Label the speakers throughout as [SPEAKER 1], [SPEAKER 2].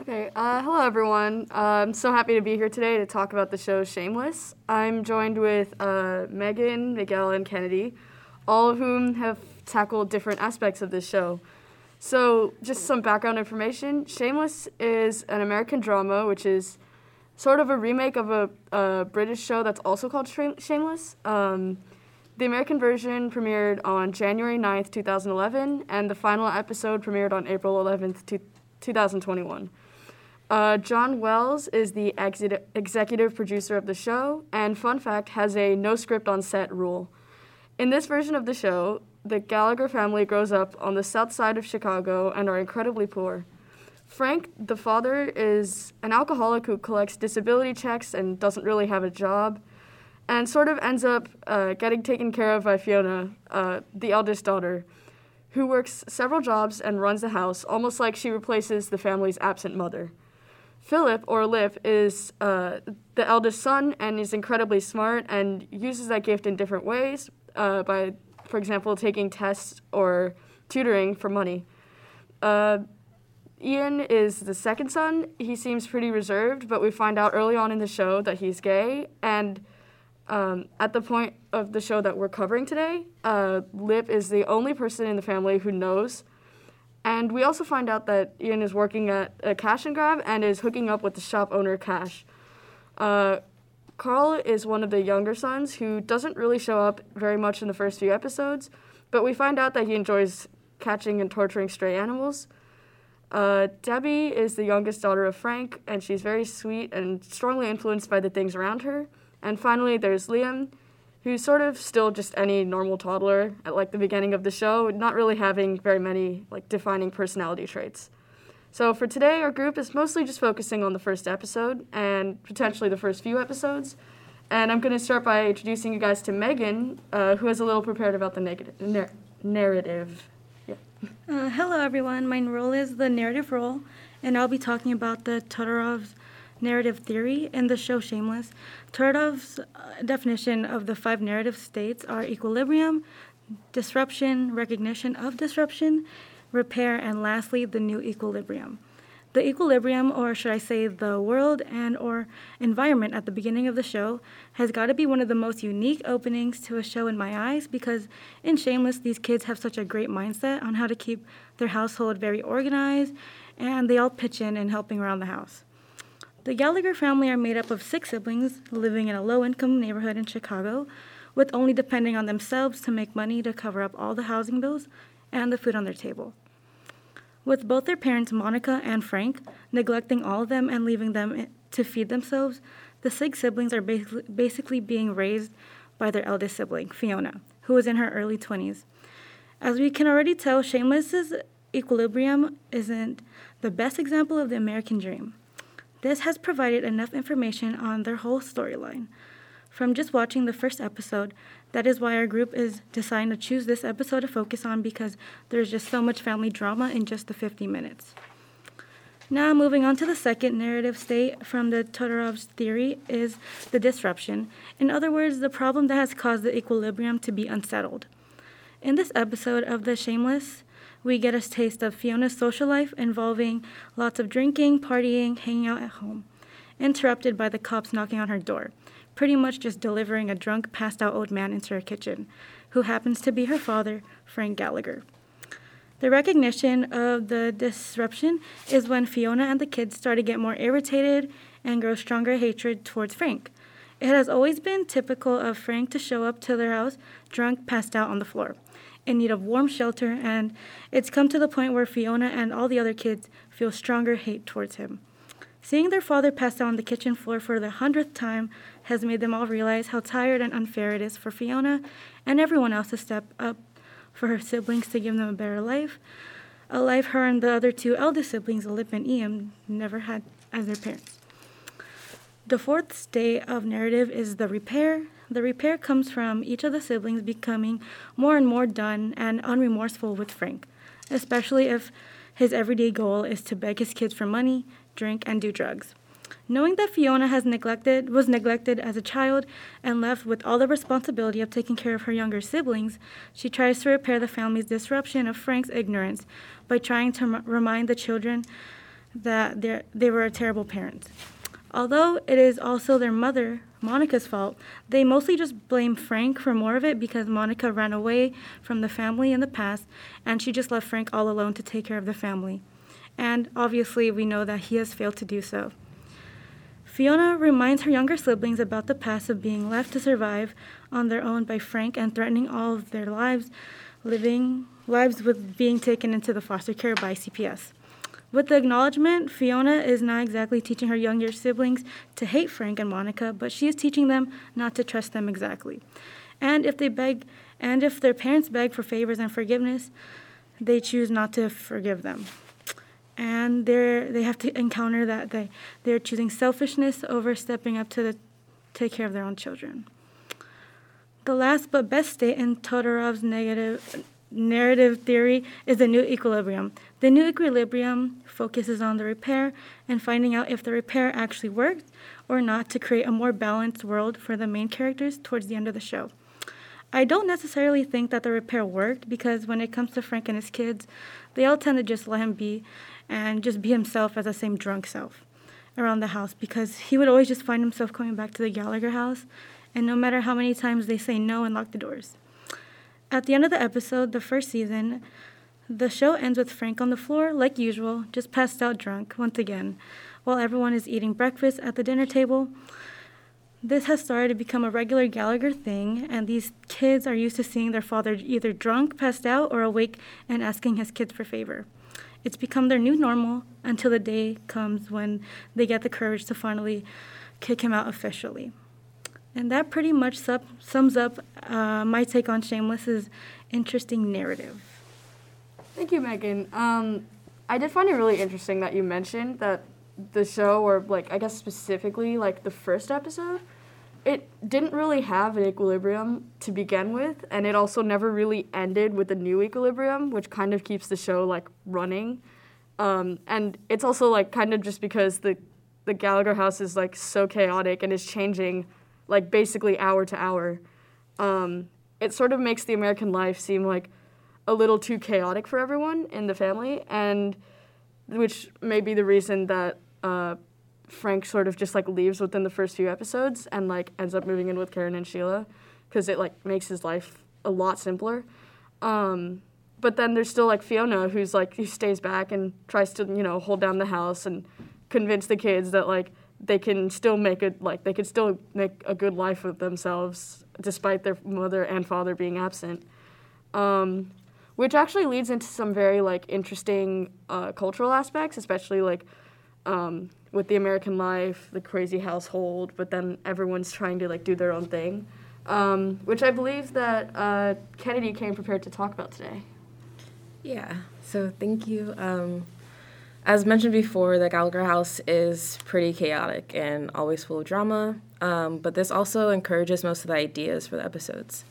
[SPEAKER 1] Okay, uh, hello everyone. Uh, I'm so happy to be here today to talk about the show Shameless. I'm joined with uh, Megan, Miguel, and Kennedy, all of whom have tackled different aspects of this show. So, just some background information Shameless is an American drama, which is sort of a remake of a, a British show that's also called Shameless. Um, the American version premiered on January 9th, 2011, and the final episode premiered on April 11th, 2021. Uh, John Wells is the ex- executive producer of the show, and fun fact, has a no script on set rule. In this version of the show, the Gallagher family grows up on the south side of Chicago and are incredibly poor. Frank, the father, is an alcoholic who collects disability checks and doesn't really have a job, and sort of ends up uh, getting taken care of by Fiona, uh, the eldest daughter, who works several jobs and runs the house, almost like she replaces the family's absent mother. Philip, or Lip, is uh, the eldest son and is incredibly smart and uses that gift in different ways uh, by, for example, taking tests or tutoring for money. Uh, Ian is the second son. He seems pretty reserved, but we find out early on in the show that he's gay. And um, at the point of the show that we're covering today, uh, Lip is the only person in the family who knows and we also find out that Ian is working at a Kash and Grab and is hooking up with the shop owner Kash. Uh, Carl is one of the younger sons who doesn't really show up very much in the first few episodes, but we find out that he enjoys catching and torturing stray animals. Uh, Debbie is the youngest daughter of Frank, and she's very sweet and strongly influenced by the things around her. And finally, there's Liam, who's sort of still just any normal toddler at like the beginning of the show, not really having very many like defining personality traits. So for today, our group is mostly just focusing on the first episode and potentially the first few episodes. And I'm going to start by introducing you guys to Megan, uh, who has a little prepared about the negative nar- narrative.
[SPEAKER 2] Yeah. Uh, hello, everyone. My role is the narrative role, and I'll be talking about the Todorov's narrative theory in the show Shameless. Todorov's uh, definition of the five narrative states are equilibrium, disruption, recognition of disruption, repair, and lastly, the new equilibrium. The equilibrium, or should I say the world and or environment at the beginning of the show, has got to be one of the most unique openings to a show in my eyes because in Shameless, these kids have such a great mindset on how to keep their household very organized, and they all pitch in in helping around the house. The Gallagher family are made up of six siblings living in a low income neighborhood in Chicago, with only depending on themselves to make money to cover up all the housing bills and the food on their table. With both their parents, Monica and Frank, neglecting all of them and leaving them to feed themselves, the six siblings are basically being raised by their eldest sibling, Fiona, who is in her early 20s. As we can already tell, Shameless's equilibrium isn't the best example of the American dream. This has provided enough information on their whole storyline. From just watching the first episode, that is why our group is deciding to choose this episode to focus on because there's just so much family drama in just the 50 minutes. Now, moving on to the second narrative state from the Todorov's theory is the disruption. In other words, the problem that has caused the equilibrium to be unsettled. In this episode of The Shameless, we get a taste of Fiona's social life involving lots of drinking, partying, hanging out at home, interrupted by the cops knocking on her door, pretty much just delivering a drunk, passed out old man into her kitchen, who happens to be her father, Frank Gallagher. The recognition of the disruption is when Fiona and the kids start to get more irritated and grow stronger hatred towards Frank. It has always been typical of Frank to show up to their house drunk, passed out on the floor in need of warm shelter, and it's come to the point where Fiona and all the other kids feel stronger hate towards him. Seeing their father pass out on the kitchen floor for the hundredth time has made them all realize how tired and unfair it is for Fiona and everyone else to step up for her siblings to give them a better life, a life her and the other two eldest siblings, Lip and Ian, never had as their parents. The fourth state of narrative is the repair, the repair comes from each of the siblings becoming more and more done and unremorseful with Frank, especially if his everyday goal is to beg his kids for money, drink, and do drugs. Knowing that Fiona has neglected was neglected as a child and left with all the responsibility of taking care of her younger siblings, she tries to repair the family's disruption of Frank's ignorance by trying to m- remind the children that they were a terrible parent. Although it is also their mother, Monica's fault, they mostly just blame Frank for more of it because Monica ran away from the family in the past and she just left Frank all alone to take care of the family. And obviously, we know that he has failed to do so. Fiona reminds her younger siblings about the past of being left to survive on their own by Frank and threatening all of their lives, living lives with being taken into the foster care by CPS. With the acknowledgement, Fiona is not exactly teaching her younger siblings to hate Frank and Monica, but she is teaching them not to trust them exactly. And if they beg, and if their parents beg for favors and forgiveness, they choose not to forgive them. And they they have to encounter that they they're choosing selfishness over stepping up to the, take care of their own children. The last but best state in Todorov's negative narrative theory is the new equilibrium. The new equilibrium focuses on the repair and finding out if the repair actually worked or not to create a more balanced world for the main characters towards the end of the show. I don't necessarily think that the repair worked because when it comes to Frank and his kids, they all tend to just let him be and just be himself as the same drunk self around the house because he would always just find himself coming back to the Gallagher house, and no matter how many times they say no and lock the doors. At the end of the episode, the first season, the show ends with Frank on the floor, like usual, just passed out drunk once again, while everyone is eating breakfast at the dinner table. This has started to become a regular Gallagher thing, and these kids are used to seeing their father either drunk, passed out, or awake and asking his kids for favor. It's become their new normal until the day comes when they get the courage to finally kick him out officially. And that pretty much sub- sums up uh, my take on Shameless's interesting narrative.
[SPEAKER 1] Thank you, Megan. Um, I did find it really interesting that you mentioned that the show, or like I guess specifically like the first episode, it didn't really have an equilibrium to begin with, and it also never really ended with a new equilibrium, which kind of keeps the show like running. Um, and it's also like kind of just because the the Gallagher house is like so chaotic and is changing like basically hour to hour. Um, it sort of makes the American life seem like a little too chaotic for everyone in the family, and which may be the reason that uh, Frank sort of just like leaves within the first few episodes and like ends up moving in with Karen and Sheila because it like makes his life a lot simpler. Um, but then there's still like Fiona who's like who stays back and tries to you know hold down the house and convince the kids that like they can still make it like they can still make a good life of themselves despite their mother and father being absent. Um, which actually leads into some very like interesting uh, cultural aspects especially like um, with the american life the crazy household but then everyone's trying to like do their own thing. Um, which i believe that uh, kennedy came prepared to talk about today.
[SPEAKER 3] Yeah. So thank you um, as mentioned before, the Gallagher house is pretty chaotic and always full of drama, um, but this also encourages most of the ideas for the episodes.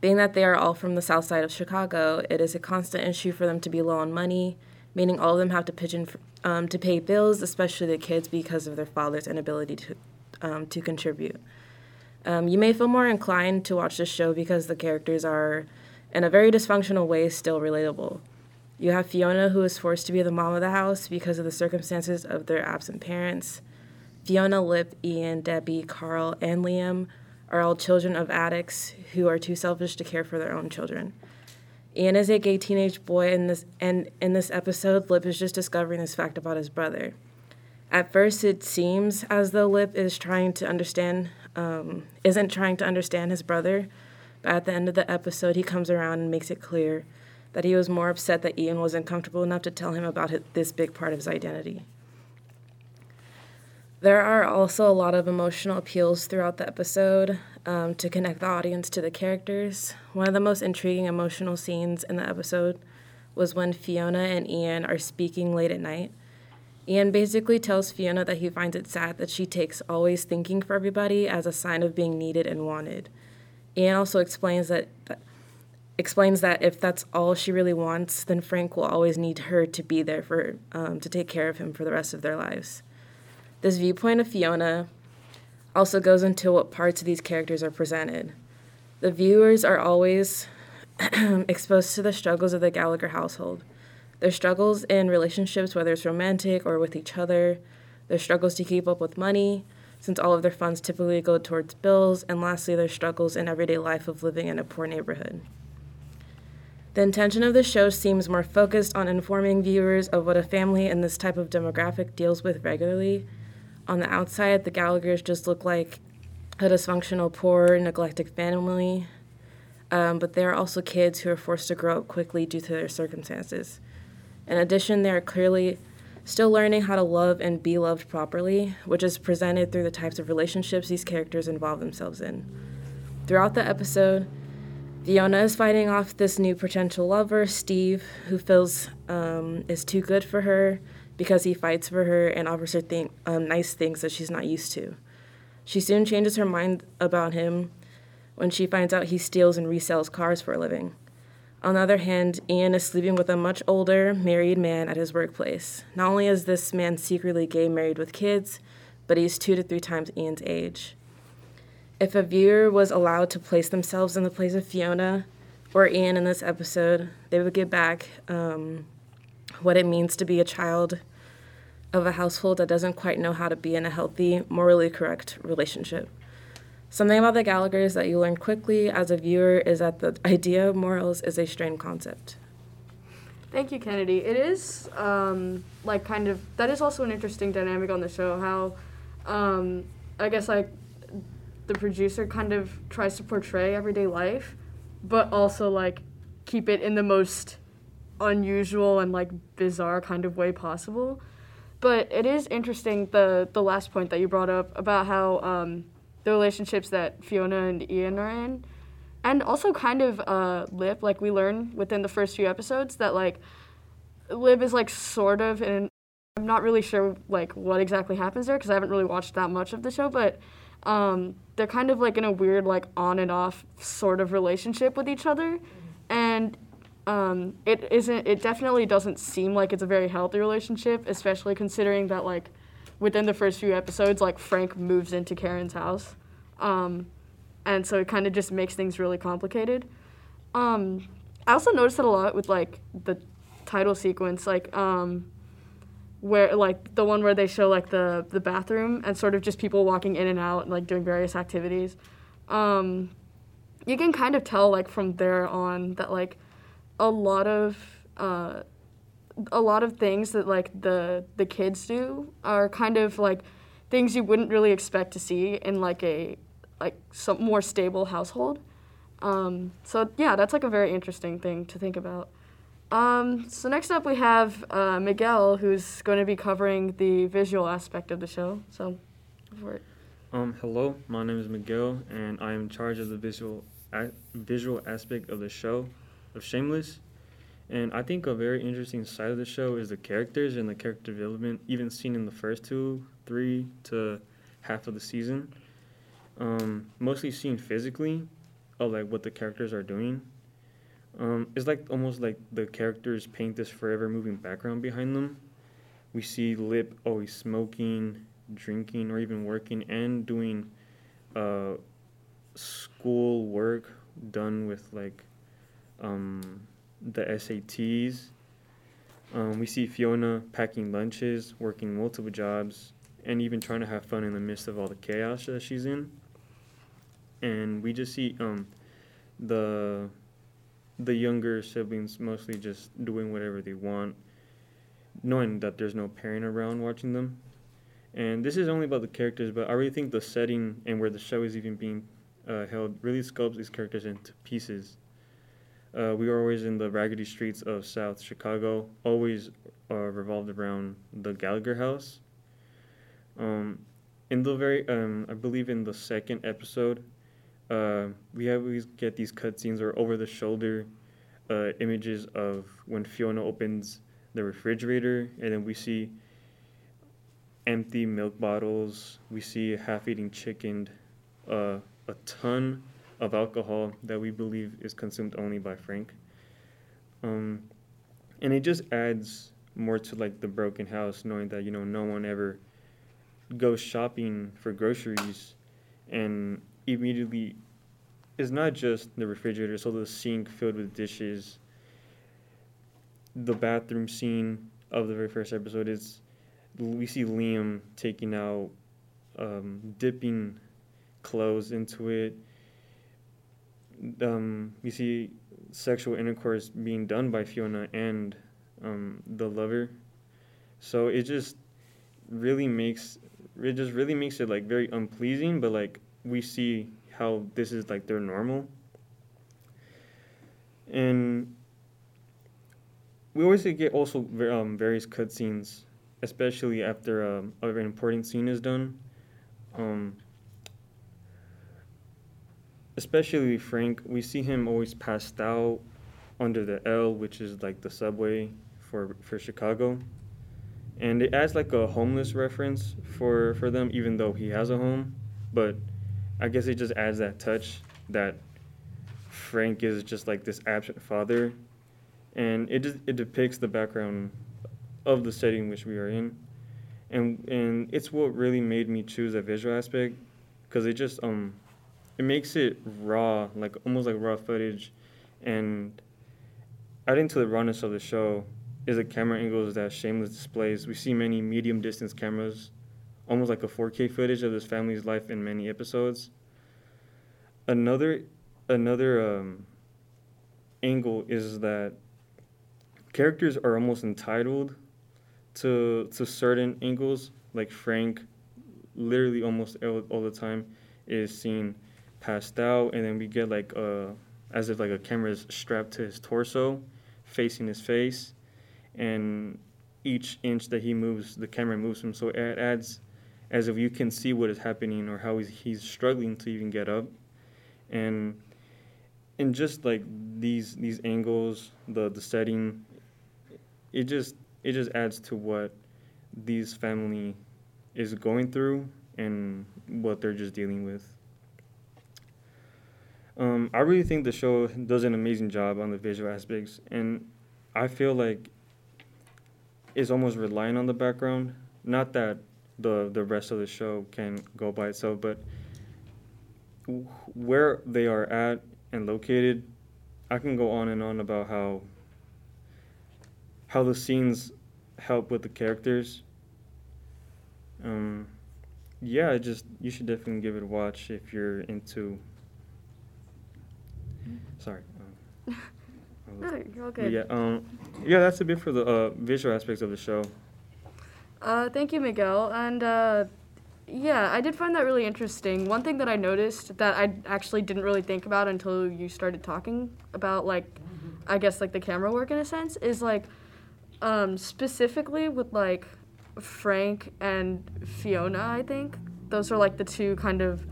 [SPEAKER 3] Being that they are all from the south side of Chicago, it is a constant issue for them to be low on money, meaning all of them have to for, um, to pay bills, especially the kids, because of their father's inability to, um, to contribute. Um, you may feel more inclined to watch this show because the characters are, in a very dysfunctional way, still relatable. You have Fiona, who is forced to be the mom of the house because of the circumstances of their absent parents. Fiona, Lip, Ian, Debbie, Carl, and Liam are all children of addicts who are too selfish to care for their own children. Ian is a gay teenage boy, in this, and in this episode, Lip is just discovering this fact about his brother. At first, it seems as though Lip is trying to understand, um, isn't trying to understand his brother, but at the end of the episode, he comes around and makes it clear that he was more upset that Ian wasn't comfortable enough to tell him about his, this big part of his identity. There are also a lot of emotional appeals throughout the episode um, to connect the audience to the characters. One of the most intriguing emotional scenes in the episode was when Fiona and Ian are speaking late at night. Ian basically tells Fiona that he finds it sad that she takes always thinking for everybody as a sign of being needed and wanted. Ian also explains that, that explains that if that's all she really wants, then Frank will always need her to be there for um, to take care of him for the rest of their lives. This viewpoint of Fiona also goes into what parts of these characters are presented. The viewers are always exposed to the struggles of the Gallagher household, their struggles in relationships, whether it's romantic or with each other, their struggles to keep up with money, since all of their funds typically go towards bills, and lastly, their struggles in everyday life of living in a poor neighborhood. The intention of the show seems more focused on informing viewers of what a family in this type of demographic deals with regularly. On the outside, the Gallaghers just look like a dysfunctional, poor, neglected family, um, but they are also kids who are forced to grow up quickly due to their circumstances. In addition, they are clearly still learning how to love and be loved properly, which is presented through the types of relationships these characters involve themselves in. Throughout the episode, Fiona is fighting off this new potential lover, Steve, who feels um, is too good for her because he fights for her and offers her thing, um, nice things that she's not used to. She soon changes her mind about him when she finds out he steals and resells cars for a living. On the other hand, Ian is sleeping with a much older, married man at his workplace. Not only is this man secretly gay married with kids, but he's two to three times Ian's age. If a viewer was allowed to place themselves in the place of Fiona or Ian in this episode, they would get back um, what it means to be a child of a household that doesn't quite know how to be in a healthy, morally correct relationship. Something about the Gallaghers that you learn quickly as a viewer is that the idea of morals is a strained concept.
[SPEAKER 1] Thank you, Kennedy. It is um, like kind of that is also an interesting dynamic on the show. How um, I guess like the producer kind of tries to portray everyday life, but also like keep it in the most unusual and like bizarre kind of way possible. But it is interesting the the last point that you brought up about how um, the relationships that Fiona and Ian are in, and also kind of uh, Lip. Like we learn within the first few episodes that like Lip is like sort of in. I'm not really sure like what exactly happens there because I haven't really watched that much of the show, but um, they're kind of like in a weird like on and off sort of relationship with each other, and um, it isn't. It definitely doesn't seem like it's a very healthy relationship, especially considering that like within the first few episodes, like Frank moves into Karen's house, um, and so it kind of just makes things really complicated. Um, I also noticed it a lot with like the title sequence, like um, where like the one where they show like the the bathroom and sort of just people walking in and out and like doing various activities. Um, you can kind of tell like from there on that like a lot of uh, a lot of things that like the the kids do are kind of like things you wouldn't really expect to see in like a like some more stable household. Um, so yeah, that's like a very interesting thing to think about. Um, so next up we have uh, Miguel, who's going to be covering the visual aspect of the show. So, for it.
[SPEAKER 4] Um, hello, my name is Miguel, and I am in charge of the visual a- visual aspect of the show of Shameless. And I think a very interesting side of the show is the characters and the character development, even seen in the first two, three to half of the season. Um, mostly seen physically, of like what the characters are doing. Um, it's like almost like the characters paint this forever moving background behind them. We see Lip always smoking, drinking, or even working and doing uh, school work done with like um, the SATs. Um, we see Fiona packing lunches, working multiple jobs, and even trying to have fun in the midst of all the chaos that she's in. And we just see um, the the younger siblings mostly just doing whatever they want, knowing that there's no parent around watching them. And this is only about the characters, but I really think the setting and where the show is even being uh, held really sculpts these characters into pieces. Uh, we were always in the raggedy streets of South Chicago, always uh, revolved around the Gallagher house. Um, in the very, um, I believe in the second episode, uh, we always get these cutscenes or over the shoulder uh, images of when Fiona opens the refrigerator, and then we see empty milk bottles. We see a half-eating chicken, uh, a ton of alcohol that we believe is consumed only by Frank. Um, and it just adds more to like the broken house, knowing that you know no one ever goes shopping for groceries, and immediately it's not just the refrigerator, so the sink filled with dishes. the bathroom scene of the very first episode is we see Liam taking out, um, dipping clothes into it. Um, we see sexual intercourse being done by Fiona and um, the lover. So it just really makes it just really makes it like very unpleasing, but like we see how this is like their normal. And we always get also um, various cutscenes, especially after um, an important scene is done. Um, especially Frank, we see him always passed out under the L, which is like the subway for for Chicago, and it adds like a homeless reference for for them, even though he has a home, but I guess it just adds that touch that Frank is just like this absent father, and it just it depicts the background of the setting which we are in, and and it's what really made me choose a visual aspect, because it just um, it makes it raw, like almost like raw footage, and adding to the rawness of the show is the camera angles that Shameless displays. We see many medium distance cameras, almost like a 4K footage of this family's life in many episodes. Another another um, angle is that characters are almost entitled to to certain angles. Like Frank, literally almost all, all the time is seen passed out, and then we get like a as if like a camera is strapped to his torso, facing his face, and each inch that he moves, the camera moves him. So it adds as if you can see what is happening or how he's, he's struggling to even get up, and and just like these these angles, the the setting, it just it just adds to what these family is going through and what they're just dealing with. Um, I really think the show does an amazing job on the visual aspects, and I feel like it's almost relying on the background. Not that the the rest of the show can go by itself, but where they are at and located, I can go on and on about how how the scenes help with the characters. Um, yeah, just you should definitely give it a watch if you're into Sorry. Um,
[SPEAKER 1] no, you're all good.
[SPEAKER 4] yeah, um, yeah, that's a bit for the uh, visual aspects of the show.
[SPEAKER 1] Uh, thank you, Miguel. And uh, yeah, I did find that really interesting. One thing that I noticed that I actually didn't really think about until you started talking about, like, I guess, like the camera work in a sense, is like, um, specifically with like Frank and Fiona, I think. Those are like the two kind of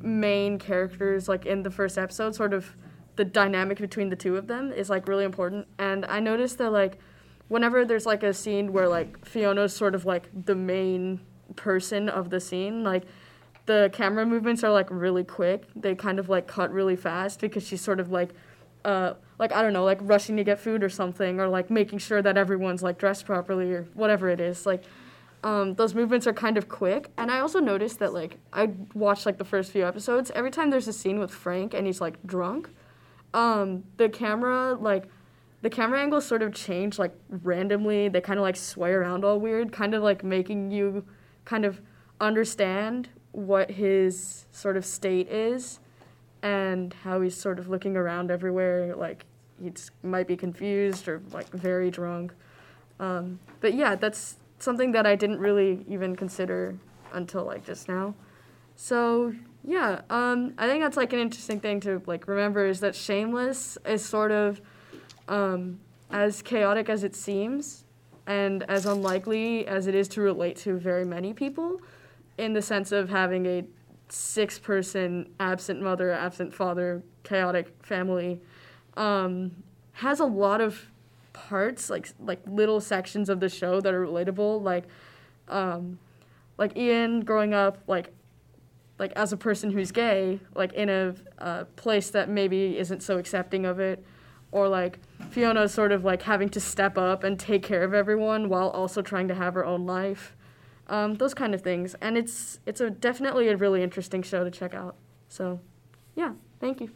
[SPEAKER 1] main characters, like in the first episode, sort of the dynamic between the two of them is like really important. And I noticed that, like, whenever there's like a scene where like Fiona's sort of like the main person of the scene, like the camera movements are like really quick. They kind of like cut really fast because she's sort of like uh like I don't know, like rushing to get food or something or like making sure that everyone's like dressed properly or whatever it is. Like um, those movements are kind of quick. And I also noticed that like I watched like the first few episodes. Every time there's a scene with Frank and he's like drunk, um, the camera like the camera angles sort of change like randomly. They kind of like sway around all weird, kind of like making you kind of understand what his sort of state is and how he's sort of looking around everywhere like he might be confused or like very drunk. Um, but yeah, that's something that I didn't really even consider until like just now. So yeah, um, I think that's like an interesting thing to like remember is that Shameless is sort of um, as chaotic as it seems and as unlikely as it is to relate to very many people in the sense of having a six person absent mother, absent father, chaotic family um, has a lot of parts like like little sections of the show that are relatable like um, like Ian growing up like like as a person who's gay like in a uh, place that maybe isn't so accepting of it or like Fiona sort of like having to step up and take care of everyone while also trying to have her own life. Um, those kind of things. And it's it's a definitely a really interesting show to check out. So yeah. Thank you